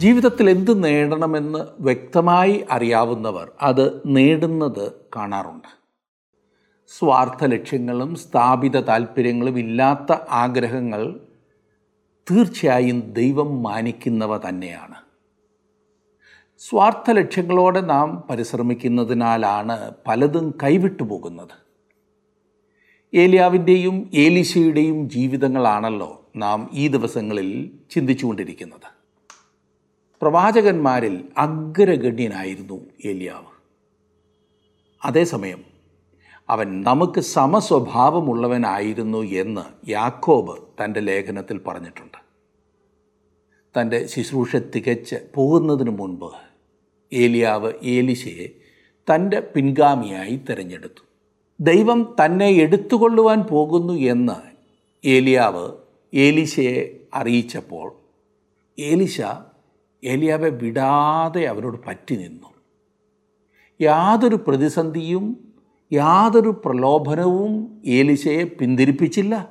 ജീവിതത്തിൽ എന്ത് നേടണമെന്ന് വ്യക്തമായി അറിയാവുന്നവർ അത് നേടുന്നത് കാണാറുണ്ട്. സ്വാർത്ഥ ലക്ഷ്യങ്ങളും സ്ഥാപിത താല്പര്യങ്ങളും ഇല്ലാത്ത ആഗ്രഹങ്ങൾ തീർച്ചയായും ദൈവം മാനിക്കുന്നവ തന്നെയാണ്. സ്വാർത്ഥ ലക്ഷ്യങ്ങളോടെ നാം പരിശ്രമിക്കുന്നതിനാലാണ് പലതും കൈവിട്ടു പോകുന്നത്. ഏലിയാവിന്റെയും ഏലിശയുടെയും ജീവിതങ്ങളാണല്ലോ നാം ഈ ദിവസങ്ങളിൽ ചിന്തിച്ചുകൊണ്ടിരിക്കുന്നത്. പ്രവാചകന്മാരിൽ അഗ്രഗണ്യനായിരുന്നു ഏലിയാവ്. അതേസമയം അവൻ നമുക്ക് സമസ്വഭാവമുള്ളവനായിരുന്നു എന്ന് യാക്കോബ് തന്റെ ലേഖനത്തിൽ പറഞ്ഞിട്ടുണ്ട്. തന്റെ ശുശ്രൂഷ തികച്ച് പോകുന്നതിന് മുൻപ് ഏലിയാവ് ഏലിശയെ തന്റെ പിൻഗാമിയായി തിരഞ്ഞെടുത്തു. ദൈവം തന്നെ എടുത്തുകൊള്ളുവാൻ പോകുന്നു എന്ന് ഏലിയാവ് ഏലിശയെ അറിയിച്ചപ്പോൾ ഏലിശ ഏലിയാവെ വിടാതെ അവരോട് പറ്റി നിന്നു. യാതൊരു പ്രതിസന്ധിയും യാതൊരു പ്രലോഭനവും ഏലിശയെ പിന്തിരിപ്പിച്ചില്ല.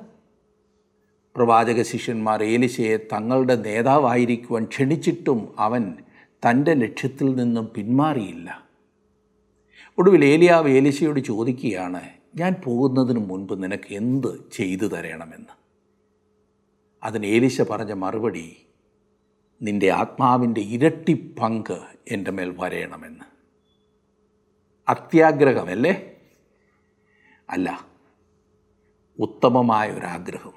പ്രവാചക ശിഷ്യന്മാർ ഏലിശയെ തങ്ങളുടെ നേതാവായിരിക്കുവാൻ ക്ഷണിച്ചിട്ടും അവൻ തന്റെ ലക്ഷ്യത്തിൽ നിന്നും പിന്മാറിയില്ല. ഒടുവിൽ ഏലിയാവ് ഏലിശയോട് ചോദിക്കുകയാണ് ഞാൻ പോകുന്നതിന് മുൻപ് നിനക്ക് എന്ത് ചെയ്തു തരണമെന്ന്? അതിന് ഏലിശ പറഞ്ഞ മറുപടി നിന്റെ ആത്മാവിന്റെ ഇരട്ടി പങ്ക് എന്റെ മേൽ വരയണമെന്ന്. അത്യാഗ്രഹമല്ലേ? അല്ല ഉത്തമമായ ഒരാഗ്രഹം.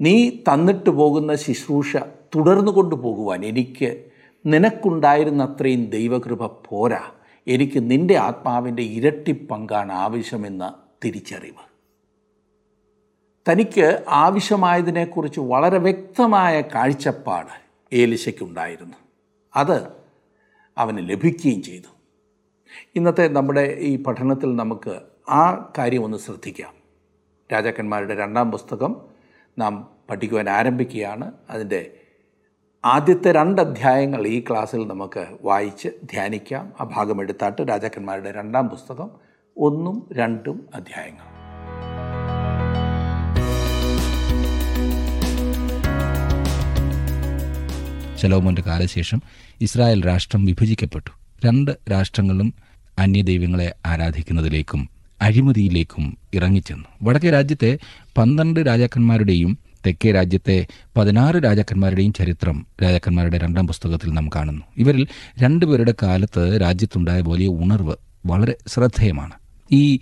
നീ തന്നിട്ട് പോകുന്ന ശുശ്രൂഷ തുടർന്നു കൊണ്ടുപോകുവാൻ എനിക്ക് നിനക്കുണ്ടായിരുന്ന അത്രയും ദൈവകൃപ പോരാ. എനിക്ക് നിന്റെ ആത്മാവിന്റെ ഇരട്ടി പങ്കാണ് ആവശ്യമെന്ന തിരിച്ചറിവ്. തനിക്ക് ആവശ്യമായതിനെക്കുറിച്ച് വളരെ വ്യക്തമായ കാഴ്ചപ്പാട് ഏലിശയ്ക്കുണ്ടായിരുന്നു. അത് അവന് ലഭിക്കുകയും ചെയ്തു. ഇന്നത്തെ നമ്മുടെ ഈ പഠനത്തിൽ നമുക്ക് ആ കാര്യം ഒന്ന് ശ്രദ്ധിക്കാം. രാജാക്കന്മാരുടെ രണ്ടാം പുസ്തകം നാം പഠിക്കുവാൻ ആരംഭിക്കുകയാണ്. അതിന്റെ ആദ്യത്തെ രണ്ട് അധ്യായങ്ങൾ ഈ ക്ലാസ്സിൽ നമുക്ക് വായിച്ച് ധ്യാനിക്കാം. ആ ഭാഗം എടുത്താട്ട് രാജാക്കന്മാരുടെ രണ്ടാം പുസ്തകം ഒന്നും രണ്ടും അധ്യായങ്ങൾ. ശലോമോന്റെ കാലശേഷം ഇസ്രായേൽ രാഷ്ട്രം വിഭജിക്കപ്പെട്ടു. രണ്ട് രാഷ്ട്രങ്ങളും അന്യദൈവങ്ങളെ ആരാധിക്കുന്നതിലേക്കും അഴിമതിയിലേക്കും ഇറങ്ങിച്ചെന്നു. വടക്കേ രാജ്യത്തെ പന്ത്രണ്ട് രാജാക്കന്മാരുടെയും തെക്കേ രാജ്യത്തെ പതിനാറ് രാജാക്കന്മാരുടെയും ചരിത്രം രാജാക്കന്മാരുടെ രണ്ടാം പുസ്തകത്തിൽ നാം കാണുന്നു. ഇവരിൽ രണ്ടുപേരുടെ കാലത്ത് രാജ്യത്തുണ്ടായ വലിയ ഉണർവ് വളരെ ശ്രദ്ധേയമാണ്. ഈ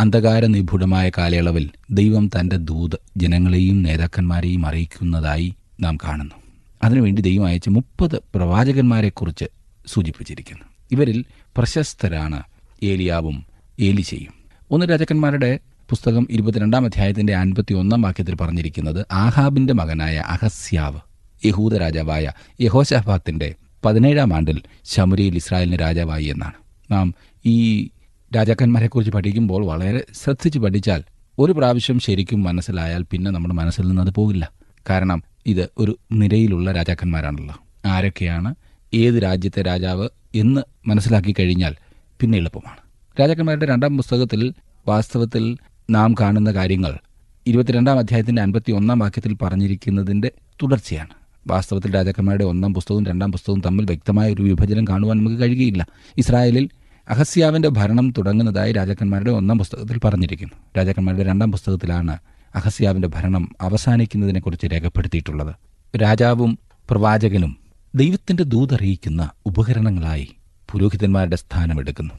അന്ധകാര നിപുണമായ കാലയളവിൽ ദൈവം തന്റെ ദൂത് ജനങ്ങളെയും നേതാക്കന്മാരെയും അറിയിക്കുന്നതായി നാം കാണുന്നു. അതിനുവേണ്ടി ദൈവം അയച്ച മുപ്പത് പ്രവാചകന്മാരെക്കുറിച്ച് സൂചിപ്പിച്ചിരിക്കുന്നു. ഇവരിൽ പ്രശസ്തരാണ് ഏലിയാവും ഏലിശയും. ഒന്ന് രാജാക്കന്മാരുടെ പുസ്തകം ഇരുപത്തിരണ്ടാം അധ്യായത്തിന്റെ അൻപത്തി ഒന്നാം വാക്യത്തിൽ പറഞ്ഞിരിക്കുന്നത് ആഹാബിന്റെ മകനായ അഹസ്യാവ് യഹൂദ രാജാവായ യഹോശാഫാത്തിന്റെ പതിനേഴാം ആണ്ടിൽ ശമുരിയിൽ ഇസ്രായേലിന് രാജാവായി എന്നാണ്. നാം ഈ രാജാക്കന്മാരെക്കുറിച്ച് പഠിക്കുമ്പോൾ വളരെ ശ്രദ്ധിച്ച് പഠിച്ചാൽ ഒരു പ്രാവശ്യം ശരിക്കും മനസ്സിലായാൽ പിന്നെ നമ്മുടെ മനസ്സിൽ നിന്ന് അത് പോകില്ല. കാരണം ഇത് ഒരു നിരയിലുള്ള രാജാക്കന്മാരാണല്ലോ. ആരൊക്കെയാണ് ഏത് രാജ്യത്തെ രാജാവ് എന്ന് മനസ്സിലാക്കി കഴിഞ്ഞാൽ പിന്നെ എളുപ്പമാണ്. രാജാക്കന്മാരുടെ രണ്ടാം പുസ്തകത്തിൽ വാസ്തവത്തിൽ നാം കാണുന്ന കാര്യങ്ങൾ ഇരുപത്തിരണ്ടാം അധ്യായത്തിന്റെ അൻപത്തി ഒന്നാം വാക്യത്തിൽ പറഞ്ഞിരിക്കുന്നതിന്റെ തുടർച്ചയാണ്. വാസ്തവത്തിൽ രാജാക്കന്മാരുടെ ഒന്നാം പുസ്തകവും രണ്ടാം പുസ്തകവും തമ്മിൽ വ്യക്തമായ ഒരു വിഭജനം കാണുവാൻ നമുക്ക് കഴിയുകയില്ല. ഇസ്രായേലിൽ അഹസ്യാവിന്റെ ഭരണം തുടങ്ങുന്നതായി രാജാക്കന്മാരുടെ ഒന്നാം പുസ്തകത്തിൽ പറഞ്ഞിരിക്കുന്നു. രാജാക്കന്മാരുടെ രണ്ടാം പുസ്തകത്തിലാണ് അഹസ്യാവിന്റെ ഭരണം അവസാനിക്കുന്നതിനെക്കുറിച്ച് രേഖപ്പെടുത്തിയിട്ടുള്ളത്. രാജാവും പ്രവാചകനും ദൈവത്തിന്റെ ദൂതറിയിക്കുന്ന ഉപകരണങ്ങളായി പുരോഹിതന്മാരുടെ സ്ഥാനമെടുക്കുന്നു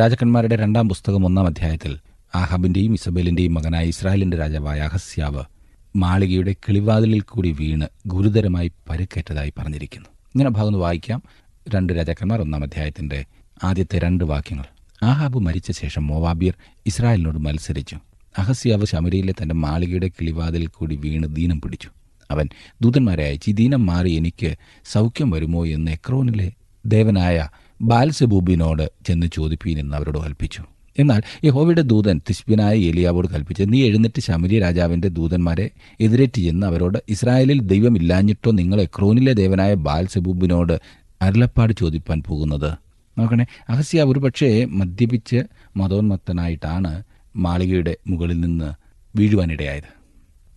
രാജാക്കന്മാരുടെ രണ്ടാം പുസ്തകം ഒന്നാം അധ്യായത്തിൽ ആഹാബിന്റെയും ഇസബേലിന്റെയും മകനായ ഇസ്രായേലിന്റെ രാജാവായ അഹസ്യാവ് മാളികയുടെ കിളിവാതിലിൽ കൂടി വീണ് ഗുരുതരമായി പരുക്കേറ്റതായി പറഞ്ഞിരിക്കുന്നു. ഇങ്ങനെ ഭാഗം വായിക്കാം. രണ്ട് രാജാക്കന്മാർ ഒന്നാം അധ്യായത്തിന്റെ ആദ്യത്തെ രണ്ട് വാക്യങ്ങൾ. ആഹാബ് മരിച്ച ശേഷം മോവാബിയർ ഇസ്രായേലിനോട് മത്സരിച്ചു. അഹസ്യാവ് ശമരിയിലെ തന്റെ മാളികയുടെ കിളിവാതിൽ കൂടി വീണ് ദീനം പിടിച്ചു. അവൻ ദൂതന്മാരെ അയച്ച് ദീനം മാറി എനിക്ക് സൗഖ്യം വരുമോ എന്ന് എക്രോനിലെ ദേവനായ ബാൽസബൂബിനോട് ചെന്ന് ചോദിപ്പീൻ എന്ന് അവരോട് കൽപ്പിച്ചു. എന്നാൽ യഹോവയുടെ ദൂതൻ തിഷ്ബിനായ ഏലിയാവോട് കൽപ്പിച്ചു നീ എഴുന്നേറ്റ് ശമരിയ രാജാവിന്റെ ദൂതന്മാരെ എതിരേറ്റ് ചെന്ന് അവരോട് ഇസ്രായേലിൽ ദൈവമില്ലാഞ്ഞിട്ടോ നിങ്ങൾ എക്രോനിലെ ദേവനായ ബാൽസബൂബിനോട് അരുളപ്പാട് ചോദിപ്പാൻ പോകുന്നത്? നോക്കണേ അഹസ്യ ഒരു പക്ഷേ മദ്യപിച്ച് മതോന്മത്തനായിട്ടാണ് മാളികയുടെ മുകളിൽ നിന്ന് വീഴുവാനിടയായത്.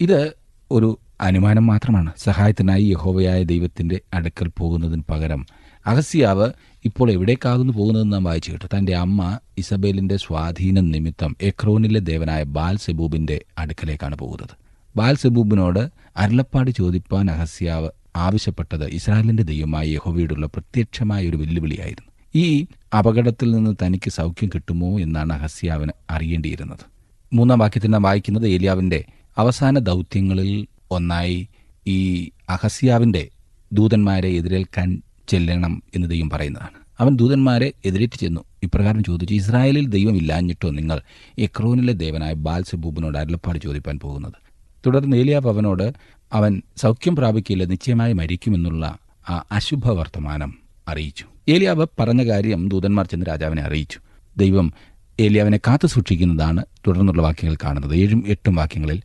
ഇത് ഒരു അനുമാനം മാത്രമാണ്. സഹായത്തിനായി യഹോവയായ ദൈവത്തിന്റെ അടുക്കൽ പോകുന്നതിന് പകരം അഹസ്യാവ് ഇപ്പോൾ എവിടേക്കാകുന്നു പോകുന്നതെന്ന് നാം വായിച്ചു കേട്ടു. തന്റെ അമ്മ ഇസബേലിന്റെ സ്വാധീനം നിമിത്തം എക്രോനിലെ ദേവനായ ബാൽ സെബൂബിന്റെ അടുക്കലേക്കാണ് പോകുന്നത്. ബാൽ സെബൂബിനോട് അരുളപ്പാട് ചോദിപ്പാൻ അഹസ്യാവ് ആവശ്യപ്പെട്ടത് ഇസ്രായേലിന്റെ ദൈവമായ യഹോവയോടുള്ള പ്രത്യക്ഷമായ ഒരു വെല്ലുവിളിയായിരുന്നു. ഈ അപകടത്തിൽ നിന്ന് തനിക്ക് സൗഖ്യം കിട്ടുമോ എന്നാണ് അഹസ്യാവിന് അറിയേണ്ടിയിരുന്നത്. മൂന്നാം വാക്യത്തിൽ നാം വായിക്കുന്നത് ഏലിയാവിന്റെ അവസാന ദൗത്യങ്ങളിൽ ഒന്നായി ഈ അഹസ്യാവിന്റെ ദൂതന്മാരെ എതിരേൽക്കാൻ ചെല്ലണം എന്ന് ദൈവം പറയുന്നതാണ്. അവൻ ദൂതന്മാരെ എതിരേറ്റ് ചെന്നു. ഇപ്രകാരം ചോദിച്ചു ഇസ്രായേലിൽ ദൈവമില്ലാഞ്ഞിട്ടോ നിങ്ങൾ? എക്രോനിലെ ദേവനായ ബാൽസബൂബിനോട് അരുളപ്പാട് ചോദിപ്പാൻ പോകുന്നത്? തുടർന്ന് ഏലിയാവ് അവനോട് അവൻ സൗഖ്യം പ്രാപിക്കില്ല നിശ്ചയമായി മരിക്കുമെന്നുള്ള ആ അശുഭ വർത്തമാനം അറിയിച്ചു. ഏലിയാവ് പറഞ്ഞ കാര്യം ദൂതന്മാർ ചെന്ന് രാജാവിനെ അറിയിച്ചു. ദൈവം ഏലിയാവിനെ കാത്തു സൂക്ഷിക്കുന്നതാണ് തുടർന്നുള്ള വാക്യങ്ങൾ കാണുന്നത്. ഏഴും എട്ടും വാക്യങ്ങളിൽ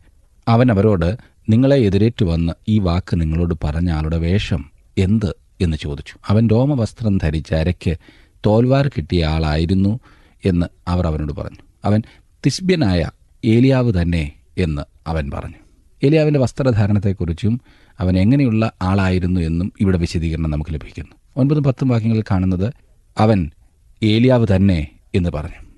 അവൻ അവരോട് നിങ്ങളെ എതിരേറ്റ് വന്ന് ഈ വാക്ക് നിങ്ങളോട് പറഞ്ഞ ആളുടെ വേഷം എന്ത്? എന്ന് ചോദിച്ചു. അവൻ രോമവസ്ത്രം ധരിച്ച അരയ്ക്ക് തോൽവാർ കിട്ടിയ ആളായിരുന്നു എന്ന് അവർ അവനോട് പറഞ്ഞു. അവൻ തിസ്ബ്യനായ ഏലിയാവ് തന്നെ എന്ന് അവൻ പറഞ്ഞു. ഏലിയാവിന്റെ വസ്ത്രധാരണത്തെക്കുറിച്ചും അവൻ എങ്ങനെയുള്ള ആളായിരുന്നു എന്നും ഇവിടെ വിശദീകരണം നമുക്ക് ലഭിക്കുന്നു. ഒൻപതും പത്തും വാക്യങ്ങളിൽ കാണുന്നത് അവൻ ഏലിയാവ് തന്നെ എന്ന് പറഞ്ഞു.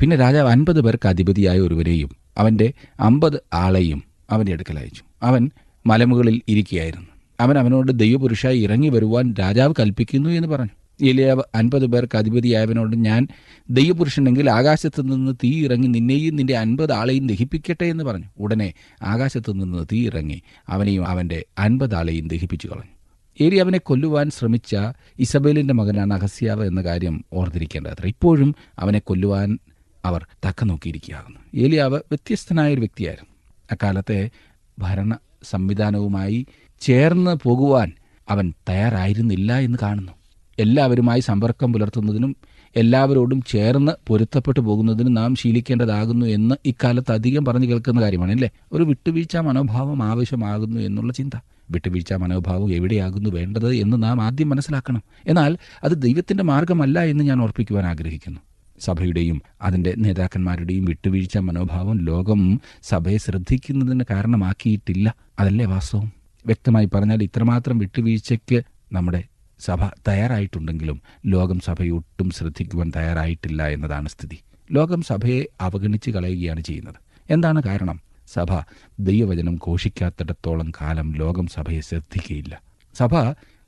പിന്നെ രാജാവ് അൻപത് പേർക്ക് അധിപതിയായ ഒരുവരെയും അവന്റെ അമ്പത് ആളെയും അവന്റെ അടുക്കൽ അയച്ചു. അവൻ മലമുകളിൽ ഇരിക്കുകയായിരുന്നു. അവൻ അവനോട് ദൈവപുരുഷായി ഇറങ്ങി വരുവാൻ രാജാവ് കൽപ്പിക്കുന്നു എന്ന് പറഞ്ഞു. ഏലിയാവ് അൻപത് പേർക്ക് അധിപതിയായവനോട് ഞാൻ ദൈവപുരുഷനെങ്കിൽ ആകാശത്ത് നിന്ന് തീ ഇറങ്ങി നിന്നെയും നിന്റെ അൻപത് ആളെയും ദഹിപ്പിക്കട്ടെ എന്ന് പറഞ്ഞു. ഉടനെ ആകാശത്ത് നിന്ന് തീ ഇറങ്ങി അവനെയും അവന്റെ അൻപത് ആളെയും ദഹിപ്പിച്ചു കളഞ്ഞു. ഏലി അവനെ കൊല്ലുവാൻ ശ്രമിച്ച ഇസബേലിന്റെ മകനാണ് അഹസ്യാവ് എന്ന കാര്യം ഓർത്തിരിക്കേണ്ടത്ര ഇപ്പോഴും അവനെ കൊല്ലുവാൻ അവർ തക്ക നോക്കിയിരിക്കുകയാകുന്നു ഏലിയാവ് വ്യത്യസ്തനായ ഒരു വ്യക്തിയായിരുന്നു. അക്കാലത്തെ ഭരണ സംവിധാനവുമായി ചേർന്ന് പോകുവാൻ അവൻ തയ്യാറായിരുന്നില്ല എന്ന് കാണുന്നു. എല്ലാവരുമായി സമ്പർക്കം പുലർത്തുന്നതിനും എല്ലാവരോടും ചേർന്ന് പൊരുത്തപ്പെട്ടു പോകുന്നതിനും നാം ശീലിക്കേണ്ടതാകുന്നു എന്ന് ഇക്കാലത്ത് അധികം പറഞ്ഞു കേൾക്കുന്ന കാര്യമാണ് അല്ലേ? ഒരു വിട്ടുവീഴ്ച മനോഭാവം ആവശ്യമാകുന്നു എന്നുള്ള ചിന്ത. വിട്ടുവീഴ്ച മനോഭാവം എവിടെയാകുന്നു വേണ്ടത് എന്ന് നാം ആദ്യം മനസ്സിലാക്കണം. എന്നാൽ അത് ദൈവത്തിന്റെ മാർഗമല്ല എന്ന് ഞാൻ ഓർപ്പിക്കുവാൻ ആഗ്രഹിക്കുന്നു. സഭയുടെയും അതിന്റെ നേതാക്കന്മാരുടെയും വിട്ടുവീഴ്ച മനോഭാവം ലോകം സഭയെ ശ്രദ്ധിക്കുന്നതിന് കാരണമാക്കിയിട്ടില്ല. അതല്ലേ വാസ്തവം? വ്യക്തമായി പറഞ്ഞാൽ ഇത്രമാത്രം വിട്ടുവീഴ്ചയ്ക്ക് നമ്മുടെ സഭ തയ്യാറായിട്ടുണ്ടെങ്കിലും ലോകം സഭയെ ഒട്ടും ശ്രദ്ധിക്കുവാൻ തയ്യാറായിട്ടില്ല എന്നതാണ് സ്ഥിതി. ലോകം സഭയെ അവഗണിച്ച് കളയുകയാണ് ചെയ്യുന്നത്. എന്താണ് കാരണം? സഭ ദൈവവചനം ഘോഷിക്കാത്തിടത്തോളം കാലം ലോകം സഭയെ ശ്രദ്ധിക്കുകയില്ല. സഭ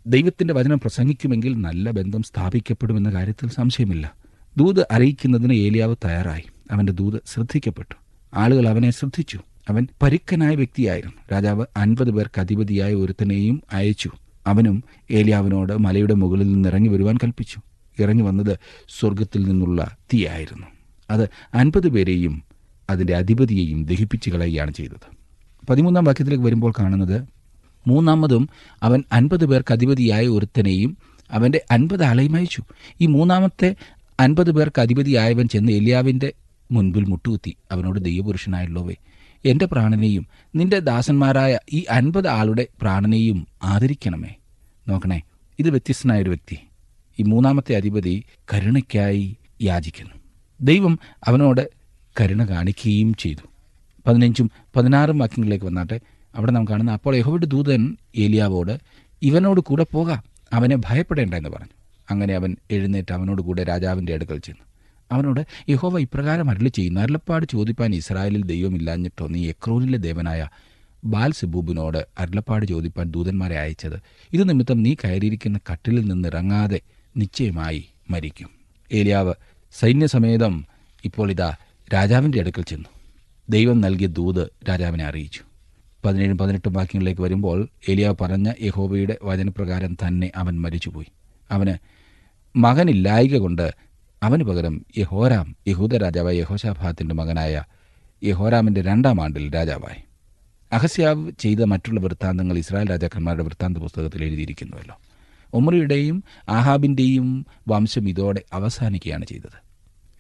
ദൈവത്തിന്റെ വചനം പ്രസംഗിക്കുമെങ്കിൽ നല്ല ബന്ധം സ്ഥാപിക്കപ്പെടുമെന്ന കാര്യത്തിൽ സംശയമില്ല. ദൂത് അറിയിക്കുന്നതിന് ഏലിയാവ് തയ്യാറായി. അവന്റെ ദൂത് ശ്രദ്ധിക്കപ്പെട്ടു. ആളുകൾ അവനെ ശ്രദ്ധിച്ചു. അവൻ പരുക്കനായ വ്യക്തിയായിരുന്നു. രാജാവ് അൻപത് പേർക്ക് അധിപതിയായ ഒരുത്തനെയും അയച്ചു. അവനും ഏലിയാവിനോട് മലയുടെ മുകളിൽ നിന്ന് ഇറങ്ങി വരുവാൻ കൽപ്പിച്ചു. ഇറങ്ങി വന്നത് സ്വർഗത്തിൽ നിന്നുള്ള തീയായിരുന്നു. അത് അൻപത് പേരെയും അതിന്റെ അധിപതിയെയും ദഹിപ്പിച്ചു കളയുകയാണ് ചെയ്തത്. പതിമൂന്നാം വാക്യത്തിലേക്ക് വരുമ്പോൾ കാണുന്നത് മൂന്നാമതും അവൻ അൻപത് പേർക്ക് അധിപതിയായ ഒരുത്തനെയും അവന്റെ അൻപത് ആളെയും അയച്ചു. ഈ മൂന്നാമത്തെ അൻപത് പേർക്ക് അധിപതിയായവൻ ചെന്ന് എലിയാവിന്റെ മുൻപിൽ മുട്ടുകുത്തി അവനോട് ദൈവപുരുഷനായുള്ളവേ എന്റെ പ്രാണനെയും നിന്റെ ദാസന്മാരായ ഈ അൻപത് ആളുടെ പ്രാണനെയും ആദരിക്കണമേ. നോക്കണേ ഇത് വ്യത്യസ്തനായൊരു വ്യക്തി. ഈ മൂന്നാമത്തെ അധിപതി കരുണയ്ക്കായി യാചിക്കുന്നു. ദൈവം അവനോട് കരുണ കാണിക്കുകയും ചെയ്തു. പതിനഞ്ചും പതിനാറും വാക്യങ്ങളിലേക്ക് വന്നാട്ടെ. അവിടെ നാം കാണുന്ന അപ്പോൾ യഹോവയുടെ ദൂതൻ ഏലിയാവോട് ഇവനോട് കൂടെ പോകാം അവനെ ഭയപ്പെടേണ്ട എന്ന് പറഞ്ഞു. അങ്ങനെ അവൻ എഴുന്നേറ്റ് അവനോട് കൂടെ രാജാവിന്റെ അടുക്കൽ ചെന്നു. അവനോട് യഹോവ ഇപ്രകാരം അരളി ചെയ്യുന്നു. അരുളപ്പാട് ചോദിപ്പാൻ ഇസ്രായേലിൽ ദൈവമില്ലാഞ്ഞിട്ടോ നീ എക്രോനിലെ ദേവനായ ബാൽ സെബൂബിനോട് അരുളപ്പാട് ചോദിപ്പാൻ ദൂതന്മാരെ അയച്ചത്. ഇത് നിമിത്തം നീ കയറിയിരിക്കുന്ന കട്ടിലിൽ നിന്ന് ഇറങ്ങാതെ നിശ്ചയമായി മരിക്കും. ഏലിയാവ് സൈന്യസമേതം ഇപ്പോൾ ഇതാ രാജാവിന്റെ അടുക്കൽ ചെന്നു. ദൈവം നൽകിയ ദൂത് രാജാവിനെ അറിയിച്ചു. പതിനേഴും പതിനെട്ടും വാക്യങ്ങളിലേക്ക് വരുമ്പോൾ എലിയ പറഞ്ഞ യഹോബയുടെ വചനപ്രകാരം തന്നെ അവൻ മരിച്ചുപോയി. അവന് മകനില്ലായിക കൊണ്ട് അവന് പകരം യഹോരാം യഹൂദ രാജാവായ യഹോശാഭാത്തിന്റെ മകനായ യഹോരാമിന്റെ രണ്ടാം ആണ്ടിൽ രാജാവായി. അഹസ്യാവ് ചെയ്ത മറ്റുള്ള വൃത്താന്തങ്ങൾ ഇസ്രായേൽ രാജാക്കന്മാരുടെ വൃത്താന്ത പുസ്തകത്തിൽ എഴുതിയിരിക്കുന്നുവല്ലോ. ഒമറിയുടെയും ആഹാബിന്റെയും വംശം ഇതോടെ അവസാനിക്കുകയാണ് ചെയ്തത്.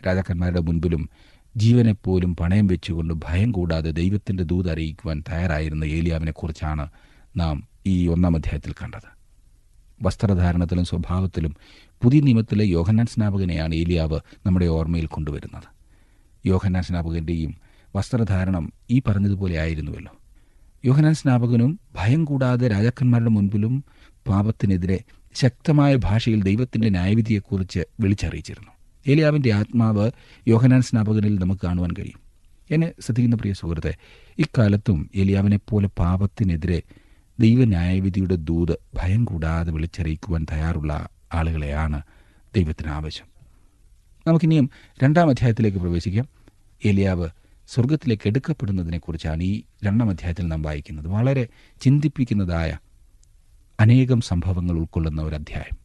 രാജാക്കന്മാരുടെ മുൻപിലും ജീവനെപ്പോലും പണയം വെച്ചുകൊണ്ട് ഭയം കൂടാതെ ദൈവത്തിന്റെ ദൂത് അറിയിക്കുവാൻ തയ്യാറായിരുന്ന ഏലിയാവിനെക്കുറിച്ചാണ് നാം ഈ ഒന്നാം അധ്യായത്തിൽ കണ്ടത്. വസ്ത്രധാരണത്തിലും സ്വഭാവത്തിലും പുതിയ നിയമത്തിലെ യോഹന്നാൻ സ്നാപകനെയാണ് ഏലിയാവ് നമ്മുടെ ഓർമ്മയിൽ കൊണ്ടുവരുന്നത്. യോഹന്നാൻ സ്നാപകന്റെയും വസ്ത്രധാരണം ഈ പറഞ്ഞതുപോലെ ആയിരുന്നുവല്ലോ. യോഹനാൻ സ്നാപകനും ഭയം കൂടാതെ രാജാക്കന്മാരുടെ മുൻപിലും പാപത്തിനെതിരെ ശക്തമായ ഭാഷയിൽ ദൈവത്തിന്റെ ന്യായവിധിയെക്കുറിച്ച് വിളിച്ചറിയിച്ചിരുന്നു. ഏലിയാവിന്റെ ആത്മാവ് യോഹനാൻ സ്നാപകനിൽ നമുക്ക് കാണുവാൻ കഴിയും. എന്നെ ശ്രദ്ധിക്കുന്ന പ്രിയ സുഹൃത്തെ ഇക്കാലത്തും ഏലിയാവിനെ പോലെ പാപത്തിനെതിരെ ദൈവന്യായവിധിയുടെ ദൂത് ഭയം കൂടാതെ വിളിച്ചറിയിക്കുവാൻ തയ്യാറുള്ള ആളുകളെയാണ് ദൈവത്തിന് ആവശ്യം. നമുക്കിനിയും രണ്ടാം അധ്യായത്തിലേക്ക് പ്രവേശിക്കാം. ഏലിയാവ് സ്വർഗത്തിലേക്ക് എടുക്കപ്പെടുന്നതിനെക്കുറിച്ചാണ് ഈ രണ്ടാം അധ്യായത്തിൽ നാം വായിക്കുന്നത്. വളരെ ചിന്തിപ്പിക്കുന്നതായ അനേകം സംഭവങ്ങൾ ഉൾക്കൊള്ളുന്ന ഒരു അധ്യായം.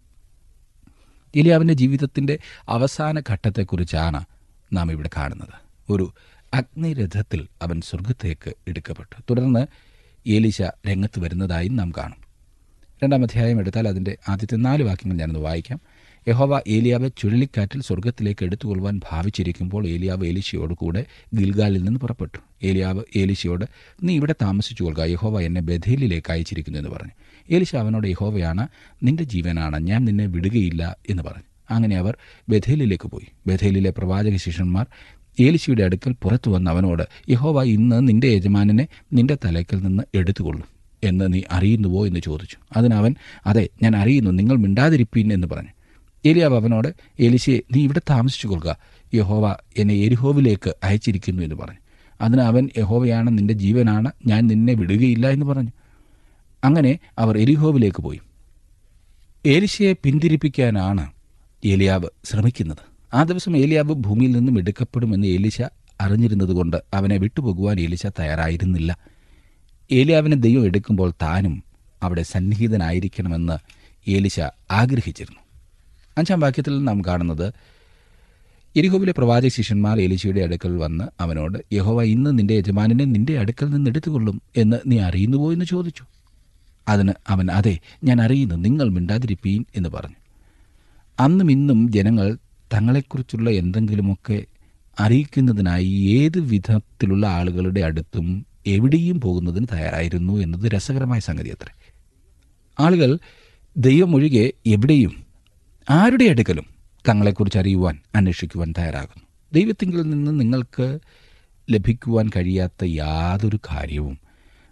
ഏലിയാവിന്റെ ജീവിതത്തിന്റെ അവസാന ഘട്ടത്തെക്കുറിച്ചാണ് നാം ഇവിടെ കാണുന്നത്. ഒരു അഗ്നിരഥത്തിൽ അവൻ സ്വർഗത്തേക്ക് എടുക്കപ്പെട്ടു. തുടർന്ന് ഏലിശ രംഗത്ത് വരുന്നതായും നാം കാണും. രണ്ടാം അധ്യായം എടുത്താൽ അതിന്റെ ആദ്യത്തെ നാല് വാക്യങ്ങൾ ഞാനൊന്ന് വായിക്കാം. യഹോവ ഏലിയാവെ ചുഴലിക്കാറ്റിൽ സ്വർഗത്തിലേക്ക് എടുത്തുകൊള്ളുവാൻ ഭാവിച്ചിരിക്കുമ്പോൾ ഏലിയാവ് ഏലിശയോട് കൂടെ ഗിൽഗാലിൽ നിന്ന് പുറപ്പെട്ടു. ഏലിയാവ് ഏലിശയോട് നീ ഇവിടെ താമസിച്ചു കൊള്ളുക യഹോവ എന്നെ ബഥേലിലേക്ക് അയച്ചിരിക്കുന്നു എന്ന് പറഞ്ഞു. ഏലിശ അവനോട് യഹോവയാണ് നിന്റെ ജീവനാണ്. ഞാൻ നിന്നെ വിടുകയില്ല എന്ന് പറഞ്ഞു. അങ്ങനെ അവർ ബഥേലിലേക്ക് പോയി. ബഥേലിലെ പ്രവാചക ശിഷ്യന്മാർ ഏലിശയുടെ അടുക്കൽ പുറത്തു വന്ന അവനോട് യഹോവ ഇന്ന് നിന്റെ യജമാനനെ നിന്റെ തലയ്ക്കൽ നിന്ന് എടുത്തുകൊള്ളും. എന്ന് നീ അറിയുന്നുവോ? എന്ന് ചോദിച്ചു. അതിനവൻ അതെ ഞാൻ അറിയുന്നു. നിങ്ങൾ മിണ്ടാതിരിപ്പീൻ എന്ന് പറഞ്ഞു. ഏലിയാവ് അവനോട് എലിശയെ നീ ഇവിടെ താമസിച്ചു കൊള്ളുക. യഹോവ എന്നെ എരിഹോവിലേക്ക് അയച്ചിരിക്കുന്നു എന്ന് പറഞ്ഞു. അതിന് അവൻ യഹോവയാണ് നിന്റെ ജീവനാണ് ഞാൻ നിന്നെ വിടുകയില്ല എന്ന് പറഞ്ഞു. അങ്ങനെ അവർ എരിഹോവിലേക്ക് പോയി. ഏലിശയെ പിന്തിരിപ്പിക്കാനാണ് ഏലിയാവ് ശ്രമിക്കുന്നത്. ആ ദിവസം ഏലിയാവ് ഭൂമിയിൽ നിന്നും എടുക്കപ്പെടുമെന്ന് ഏലിശ അറിഞ്ഞിരുന്നതുകൊണ്ട് അവനെ വിട്ടുപോകുവാൻ ഏലിശ തയ്യാറായിരുന്നില്ല. ഏലിയാവിനെ ദൈവം എടുക്കുമ്പോൾ താനും അവിടെ സന്നിഹിതനായിരിക്കണമെന്ന് ഏലിശ ആഗ്രഹിച്ചിരുന്നു. അഞ്ചാം വാക്യത്തിൽ നാം കാണുന്നത് എരിഹോവിലെ പ്രവാചക ശിഷ്യന്മാർ എലിശയുടെ അടുക്കൽ വന്ന് അവനോട് യഹോവ ഇന്ന് നിന്റെ യജമാനെ നിന്റെ അടുക്കൽ നിന്ന് എടുത്തുകൊള്ളും എന്ന് നീ അറിയുന്നുവോ എന്ന് ചോദിച്ചു. അതിന് അവൻ അതെ ഞാൻ അറിയുന്നു നിങ്ങൾ മിണ്ടാതിരിപ്പീൻ എന്ന് പറഞ്ഞു. അന്നും ഇന്നും ജനങ്ങൾ തങ്ങളെക്കുറിച്ചുള്ള എന്തെങ്കിലുമൊക്കെ അറിയിക്കുന്നതിനായി ഏത് വിധത്തിലുള്ള ആളുകളുടെ അടുത്തും എവിടെയും പോകുന്നതിന് തയ്യാറായിരുന്നു എന്നത് രസകരമായ സംഗതി അത്രേ ആളുകൾ ദൈവമൊഴികെ എവിടെയും ആരുടെ അടുക്കലും തങ്ങളെക്കുറിച്ച് അറിയുവാൻ അന്വേഷിക്കുവാൻ തയ്യാറാകുന്നു. ദൈവത്തിങ്കിൽ നിന്ന് നിങ്ങൾക്ക് ലഭിക്കുവാൻ കഴിയാത്ത യാതൊരു കാര്യവും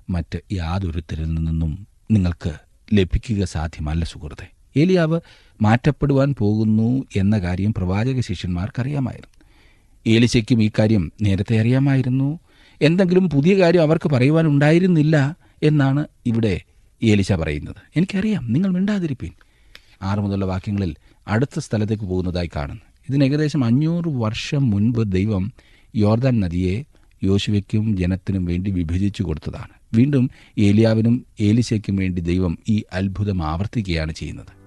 മറ്റ് യാതൊരുത്തരിൽ നിന്നും നിങ്ങൾക്ക് ലഭിക്കുക സാധ്യമല്ല സുഹൃത്തെ. ഏലിയാവ് മാറ്റപ്പെടുവാൻ പോകുന്നു എന്ന കാര്യം പ്രവാചക ശിഷ്യന്മാർക്കറിയാമായിരുന്നു. ഏലിശയ്ക്കും ഈ കാര്യം നേരത്തെ അറിയാമായിരുന്നു. എന്തെങ്കിലും പുതിയ കാര്യം അവർക്ക് പറയുവാനുണ്ടായിരുന്നില്ല എന്നാണ് ഇവിടെ ഏലിശ പറയുന്നത്. എനിക്കറിയാം നിങ്ങൾ മിണ്ടാതിരിപ്പീൻ. ആറ് മുതലുള്ള വാക്യങ്ങളിൽ അടുത്ത സ്ഥലത്തേക്ക് പോകുന്നതായി കാണുന്നു. ഇതിന് ഏകദേശം അഞ്ഞൂറ് വർഷം മുൻപ് ദൈവം യോർദാൻ നദിയെ യോശുവയ്ക്കും ജനത്തിനും വേണ്ടി വിഭജിച്ചു കൊടുത്തതാണ്. വീണ്ടും ഏലിയാവിനും ഏലിശയ്ക്കും വേണ്ടി ദൈവം ഈ അത്ഭുതം ആവർത്തിക്കുകയാണ് ചെയ്യുന്നത്.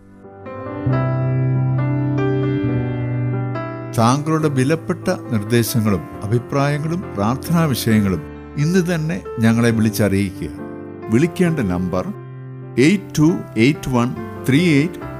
താങ്കളുടെ വിലപ്പെട്ട നിർദ്ദേശങ്ങളും അഭിപ്രായങ്ങളും പ്രാർത്ഥനാ വിഷയങ്ങളും ഇന്ന് തന്നെ ഞങ്ങളെ വിളിച്ചറിയിക്കുക. വിളിക്കേണ്ട number eight two eight one three eight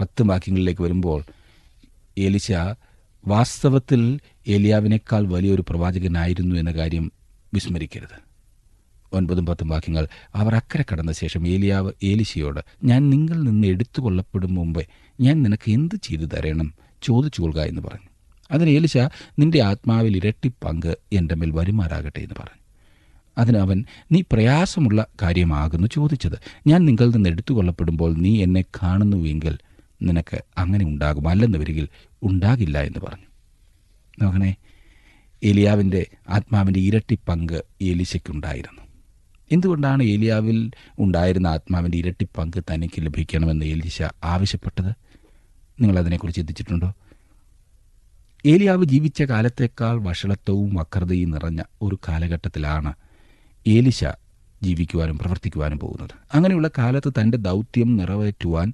പത്തും വാക്യങ്ങളിലേക്ക് വരുമ്പോൾ ഏലിശ വാസ്തവത്തിൽ ഏലിയാവിനേക്കാൾ വലിയൊരു പ്രവാചകനായിരുന്നു എന്ന കാര്യം വിസ്മരിക്കരുത്. ഒൻപതും പത്തും വാക്യങ്ങൾ അവർ അക്കരെ കടന്ന ശേഷം ഏലിയാവ് ഏലിശയോട് ഞാൻ നിങ്ങളിൽ നിന്ന് എടുത്തു കൊള്ളപ്പെടും മുമ്പേ ഞാൻ നിനക്ക് എന്ത് ചെയ്തു തരണം? ചോദിച്ചു കൊള്ളുക എന്ന് പറഞ്ഞു. അതിന് ഏലിശ നിന്റെ ആത്മാവിൽ ഇരട്ടി പങ്ക് എന്റെ മേൽ വരുമാറാകട്ടെ എന്ന് പറഞ്ഞു. അതിന് അവൻ നീ പ്രയാസമുള്ള കാര്യമാകുന്നു ചോദിച്ചത്. ഞാൻ നിങ്ങളിൽ നിന്ന് എടുത്തു കൊള്ളപ്പെടുമ്പോൾ നീ എന്നെ കാണുന്നുവെങ്കിൽ നിനക്ക് അങ്ങനെ ഉണ്ടാകും അല്ലെന്ന് വരികിൽ ഉണ്ടാകില്ല എന്ന് പറഞ്ഞു. നോക്കണേ ഏലിയാവിന്റെ ആത്മാവിന്റെ ഇരട്ടി പങ്ക് ഏലിശയ്ക്കുണ്ടായിരുന്നു. എന്തുകൊണ്ടാണ് ഏലിയാവിൽ ഉണ്ടായിരുന്ന ആത്മാവിന്റെ ഇരട്ടി പങ്ക് തനിക്ക് ലഭിക്കണമെന്ന് ഏലിശ ആവശ്യപ്പെട്ടത്? നിങ്ങളതിനെക്കുറിച്ച് ചിന്തിച്ചിട്ടുണ്ടോ? ഏലിയാവ് ജീവിച്ച കാലത്തേക്കാൾ വഷളത്വവും വക്രതയും നിറഞ്ഞ ഒരു കാലഘട്ടത്തിലാണ് ഏലിശ ജീവിക്കുവാനും പ്രവർത്തിക്കുവാനും പോകുന്നത്. അങ്ങനെയുള്ള കാലത്ത് തന്റെ ദൗത്യം നിറവേറ്റുവാൻ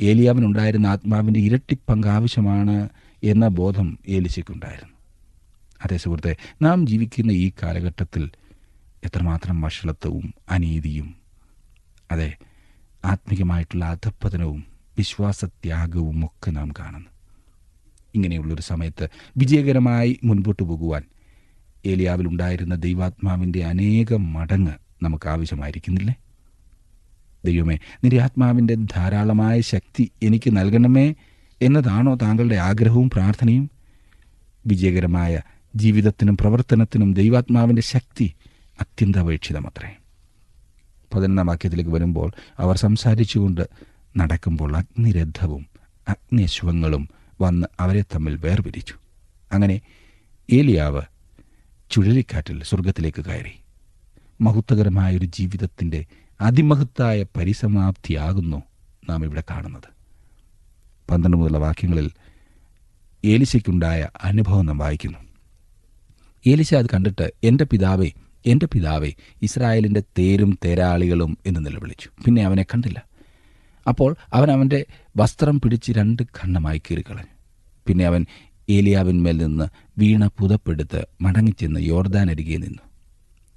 ഏലിയാവിനുണ്ടായിരുന്ന ആത്മാവിന്റെ ഇരട്ടി പങ്കാവശ്യമാണ് എന്ന ബോധം ഏലിശയ്ക്കുണ്ടായിരുന്നു അതേ സുഹൃത്തെ നാം ജീവിക്കുന്ന ഈ കാലഘട്ടത്തിൽ എത്രമാത്രം വഷളത്വവും അനീതിയും അതെ ആത്മികമായിട്ടുള്ള അധപ്പതനവും വിശ്വാസത്യാഗവും ഒക്കെ നാം കാണുന്നു. ഇങ്ങനെയുള്ളൊരു സമയത്ത് വിജയകരമായി മുൻപോട്ട് പോകുവാൻ ഏലിയാവിലുണ്ടായിരുന്ന ദൈവാത്മാവിന്റെ അനേകം മടങ്ങ് നമുക്ക് ആവശ്യമായിരിക്കുന്നില്ലേ? ദൈവമേ നിന്റെ ആത്മാവിന്റെ ധാരാളമായ ശക്തി എനിക്ക് നൽകണമേ എന്നതാണോ താങ്കളുടെ ആഗ്രഹവും പ്രാർത്ഥനയും? വിജയകരമായ ജീവിതത്തിനും പ്രവർത്തനത്തിനും ദൈവാത്മാവിന്റെ ശക്തി അത്യന്താപേക്ഷിതമത്രേ. പതിനൊന്നാം വാക്യത്തിലേക്ക് വരുമ്പോൾ അവർ സംസാരിച്ചുകൊണ്ട് നടക്കുമ്പോൾ അഗ്നിരഥവും അഗ്നിശ്വങ്ങളും വന്ന് അവരെ തമ്മിൽ വേർപിരിച്ചു. അങ്ങനെ ഏലിയാവ് ചുഴലിക്കാറ്റിൽ സ്വർഗത്തിലേക്ക് കയറി. മഹത്വകരമായൊരു ജീവിതത്തിന്റെ അതിമഹത്തായ പരിസമാപ്തിയാകുന്നു നാം ഇവിടെ കാണുന്നത്. പന്ത്രണ്ട് മുതലുള്ള വാക്യങ്ങളിൽ ഏലിശയ്ക്കുണ്ടായ അനുഭവം നാം വായിക്കുന്നു. ഏലിശ അത് കണ്ടിട്ട് എന്റെ പിതാവേ എന്റെ പിതാവേ ഇസ്രായേലിന്റെ തേരും തേരാളികളും എന്ന് നിലവിളിച്ചു. പിന്നെ അവനെ കണ്ടില്ല. അപ്പോൾ അവൻ അവന്റെ വസ്ത്രം പിടിച്ച് രണ്ട് ഖണ്ഡമായി കീറിക്കളഞ്ഞു. പിന്നെ അവൻ ഏലിയാവിന്മേൽ നിന്ന് വീണ പുതപ്പെടുത്ത് മടങ്ങിച്ചെന്ന് യോർദാനരികെ നിന്നു.